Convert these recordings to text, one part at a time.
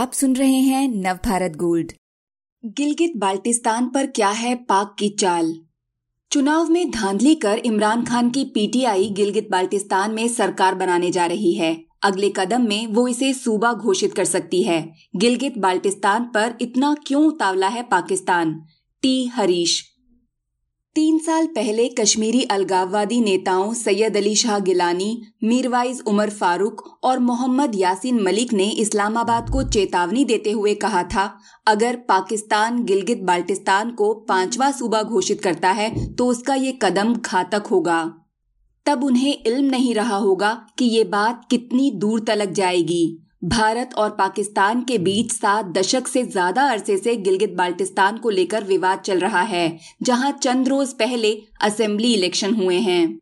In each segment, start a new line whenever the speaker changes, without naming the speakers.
आप सुन रहे हैं नवभारत गोल्ड। गिलगित बाल्टिस्तान पर क्या है पाक की चाल? चुनाव में धांधली कर इमरान खान की पीटीआई गिलगित बाल्टिस्तान में सरकार बनाने जा रही है। अगले कदम में वो इसे सूबा घोषित कर सकती है। गिलगित बाल्टिस्तान पर इतना क्यों उतावला है पाकिस्तान? टी. हरीश तीन साल पहले कश्मीरी अलगाववादी नेताओं सैयद अली शाह गिलानी, मीरवाइज उमर फारूक और मोहम्मद यासीन मलिक ने इस्लामाबाद को चेतावनी देते हुए कहा था, अगर पाकिस्तान गिलगित बाल्टिस्तान को पांचवा सूबा घोषित करता है तो उसका ये कदम घातक होगा। तब उन्हें इल्म नहीं रहा होगा कि ये बात कितनी दूर तलक जाएगी। भारत और पाकिस्तान के बीच सात दशक से ज़्यादा अरसे से गिलगित बाल्टिस्तान को लेकर विवाद चल रहा है, जहाँ चंद रोज पहले असेंबली इलेक्शन हुए हैं।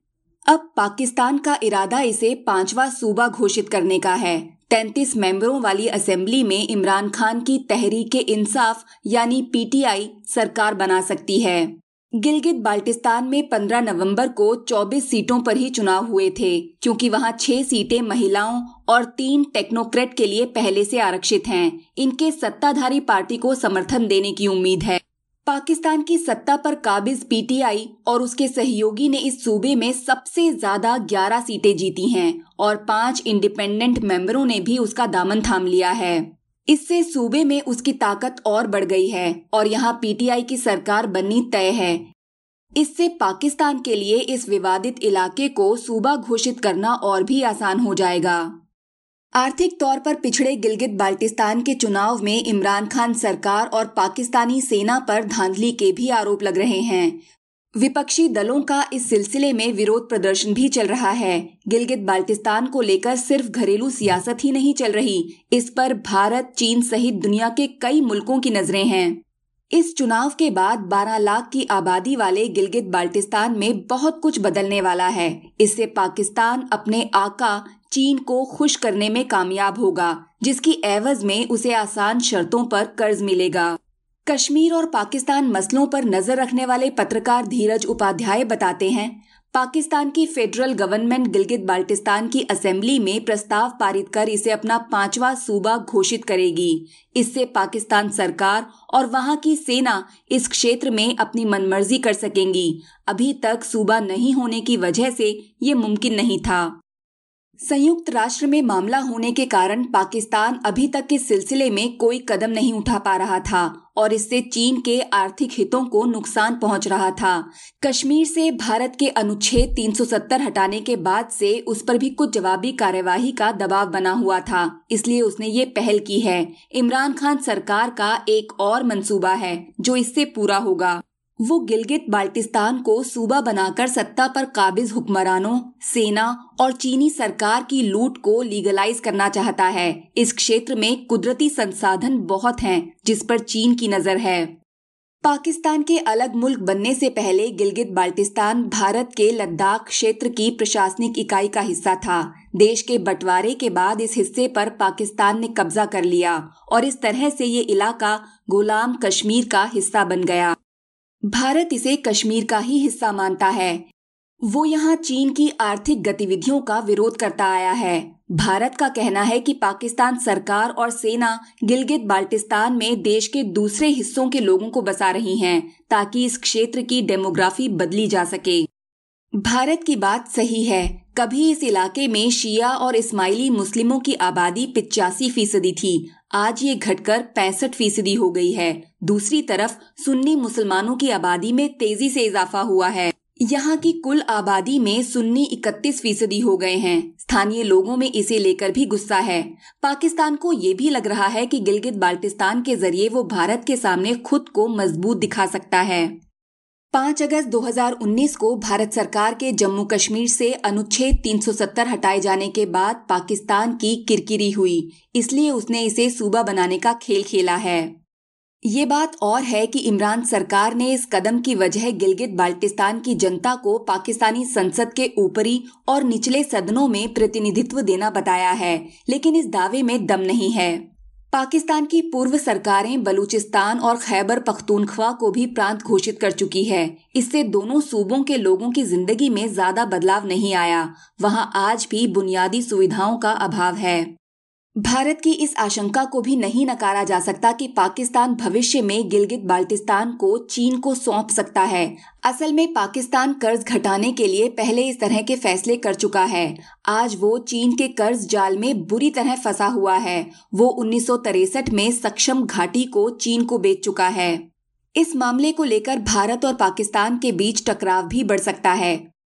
अब पाकिस्तान का इरादा इसे पांचवा सूबा घोषित करने का है। तैतीस मेंबरों वाली असेंबली में इमरान खान की तहरीक इंसाफ यानी पीटीआई सरकार बना सकती है। गिलगित बाल्टिस्तान में 15 नवंबर को 24 सीटों पर ही चुनाव हुए थे, क्योंकि वहाँ छह सीटें महिलाओं और तीन टेक्नोक्रेट के लिए पहले से आरक्षित हैं। इनके सत्ताधारी पार्टी को समर्थन देने की उम्मीद है। पाकिस्तान की सत्ता पर काबिज पीटीआई और उसके सहयोगी ने इस सूबे में सबसे ज़्यादा 11 सीटें जीती हैं और पाँच इंडिपेंडेंट मेंबरों ने भी उसका दामन थाम लिया है। इससे सूबे में उसकी ताकत और बढ़ गई है और यहाँ पीटीआई की सरकार बननी तय है। इससे पाकिस्तान के लिए इस विवादित इलाके को सूबा घोषित करना और भी आसान हो जाएगा। आर्थिक तौर पर पिछड़े गिलगित बाल्टिस्तान के चुनाव में इमरान खान सरकार और पाकिस्तानी सेना पर धांधली के भी आरोप लग रहे हैं। विपक्षी दलों का इस सिलसिले में विरोध प्रदर्शन भी चल रहा है। गिलगित बाल्टिस्तान को लेकर सिर्फ़ घरेलू सियासत ही नहीं चल रही। इस पर भारत, चीन सहित दुनिया के कई मुल्कों की नज़रें हैं। इस चुनाव के बाद 12 लाख की आबादी वाले गिलगित बाल्टिस्तान में बहुत कुछ बदलने वाला है। इससे पाकिस्तान अपने आका, चीन को खुश करने में कामयाब होगा, जिसकी एवज में उसे आसान शर्तों पर कर्ज मिलेगा। कश्मीर और पाकिस्तान मसलों पर नज़र रखने वाले पत्रकार धीरज उपाध्याय बताते हैं, पाकिस्तान की फेडरल गवर्नमेंट गिलगित बाल्टिस्तान की असेंबली में प्रस्ताव पारित कर इसे अपना पांचवा सूबा घोषित करेगी। इससे पाकिस्तान सरकार और वहाँ की सेना इस क्षेत्र में अपनी मनमर्जी कर सकेंगी। अभी तक सूबा नहीं होने की वजह से ये मुमकिन नहीं था। संयुक्त राष्ट्र में मामला होने के कारण पाकिस्तान अभी तक इस सिलसिले में कोई कदम नहीं उठा पा रहा था। और इससे चीन के आर्थिक हितों को नुकसान पहुँच रहा था। कश्मीर से भारत के अनुच्छेद 370 हटाने के बाद से उस पर भी कुछ जवाबी कार्यवाही का दबाव बना हुआ था, इसलिए उसने ये पहल की है। इमरान खान सरकार का एक और मंसूबा है, जो इससे पूरा होगा। वो गिलगित बाल्टिस्तान को सूबा बनाकर सत्ता पर काबिज हुक्मरानों, सेना और चीनी सरकार की लूट को लीगलाइज करना चाहता है। इस क्षेत्र में कुदरती संसाधन बहुत हैं, जिस पर चीन की नज़र है। पाकिस्तान के अलग मुल्क बनने से पहले गिलगित बाल्टिस्तान भारत के लद्दाख क्षेत्र की प्रशासनिक इकाई का हिस्सा था। देश के बंटवारे के बाद इस हिस्से पर पाकिस्तान ने कब्जा कर लिया और इस तरह से ये इलाका गुलाम कश्मीर का हिस्सा बन गया। भारत इसे कश्मीर का ही हिस्सा मानता है। वो यहाँ चीन की आर्थिक गतिविधियों का विरोध करता आया है। भारत का कहना है कि पाकिस्तान सरकार और सेना गिलगित बाल्टिस्तान में देश के दूसरे हिस्सों के लोगों को बसा रही हैं, ताकि इस क्षेत्र की डेमोग्राफी बदली जा सके। भारत की बात सही है। कभी इस इलाके में शिया और इस्माइली मुस्लिमों की आबादी पिचासी फ़ीसदी थी आज ये घटकर पैंसठ फ़ीसदी हो गई है। दूसरी तरफ़, सुन्नी मुसलमानों की आबादी में तेज़ी से इजाफा हुआ है। यहाँ की कुल आबादी में सुन्नी इकतीस फ़ीसदी हो गए हैं। स्थानीय लोगों में इसे लेकर भी गुस्सा है। पाकिस्तान को ये भी लग रहा है कि गिलगित बाल्टिस्तान के ज़रिए वो भारत के सामने खुद को मज़बूत दिखा सकता है। पाँच अगस्त 2019 को भारत सरकार के जम्मू कश्मीर से अनुच्छेद 370 हटाए जाने के बाद पाकिस्तान की किरकिरी हुई, इसलिए उसने इसे सूबा बनाने का खेल खेला है। ये बात और है कि इमरान सरकार ने इस कदम की वजह गिलगित बाल्टिस्तान की जनता को पाकिस्तानी संसद के ऊपरी और निचले सदनों में प्रतिनिधित्व देना बताया है, लेकिन इस दावे में दम नहीं है। पाकिस्तान की पूर्व सरकारें बलूचिस्तान और खैबर पख्तूनख्वा को भी प्रांत घोषित कर चुकी है। इससे दोनों सूबों के लोगों की ज़िंदगी में ज़्यादा बदलाव नहीं आया। वहाँ आज भी बुनियादी सुविधाओं का अभाव है। भारत की इस आशंका को भी नहीं नकारा जा सकता कि पाकिस्तान भविष्य में गिलगित बाल्टिस्तान को चीन को सौंप सकता है। असल में पाकिस्तान कर्ज घटाने के लिए पहले इस तरह के फैसले कर चुका है। आज वो चीन के कर्ज जाल में बुरी तरह फंसा हुआ है। वो उन्नीस में सक्षम घाटी को चीन को बेच चुका है। इस मामले को लेकर भारत और पाकिस्तान के बीच टकराव भी बढ़ सकता है।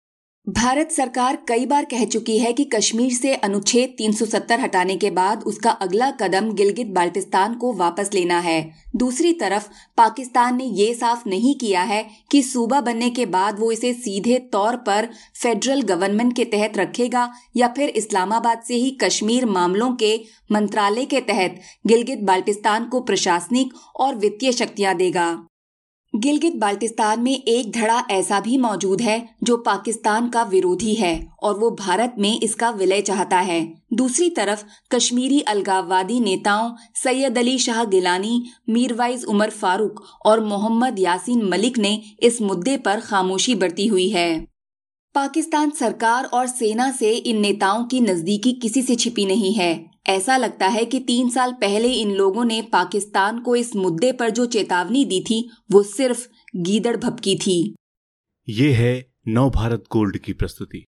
भारत सरकार कई बार कह चुकी है कि कश्मीर से अनुच्छेद 370 हटाने के बाद उसका अगला कदम गिलगित बाल्टिस्तान को वापस लेना है। दूसरी तरफ़, पाकिस्तान ने ये साफ़ नहीं किया है कि सूबा बनने के बाद वो इसे सीधे तौर पर फेडरल गवर्नमेंट के तहत रखेगा या फिर इस्लामाबाद से ही कश्मीर मामलों के मंत्रालय के तहत गिलगित बाल्टिस्तान को प्रशासनिक और वित्तीय शक्तियाँ देगा। गिलगित बाल्टिस्तान में एक धड़ा ऐसा भी मौजूद है जो पाकिस्तान का विरोधी है और वो भारत में इसका विलय चाहता है। दूसरी तरफ़, कश्मीरी अलगाववादी नेताओं सैयद अली शाह गिलानी, मीरवाइज उमर फारूक और मोहम्मद यासीन मलिक ने इस मुद्दे पर खामोशी बरती हुई है। पाकिस्तान सरकार और सेना से इन नेताओं की नजदीकी किसी से छिपी नहीं है। ऐसा लगता है कि तीन साल पहले इन लोगों ने पाकिस्तान को इस मुद्दे पर जो चेतावनी दी थी, वो सिर्फ़ गीदड़ भपकी थी।
ये है नव भारत गोल्ड की प्रस्तुति।